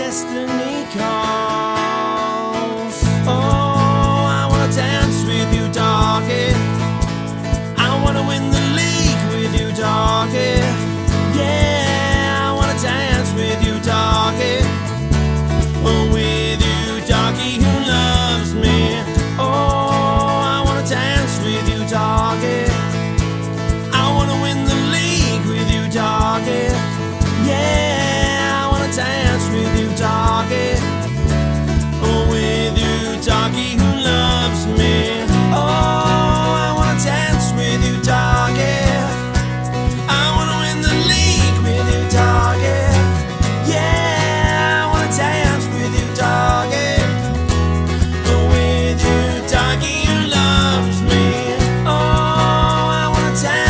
destiny calls. Oh, I wanna dance with you, doggy. I wanna win the league with Udogie. Yeah, I wanna dance with you, doggy. Oh, we time.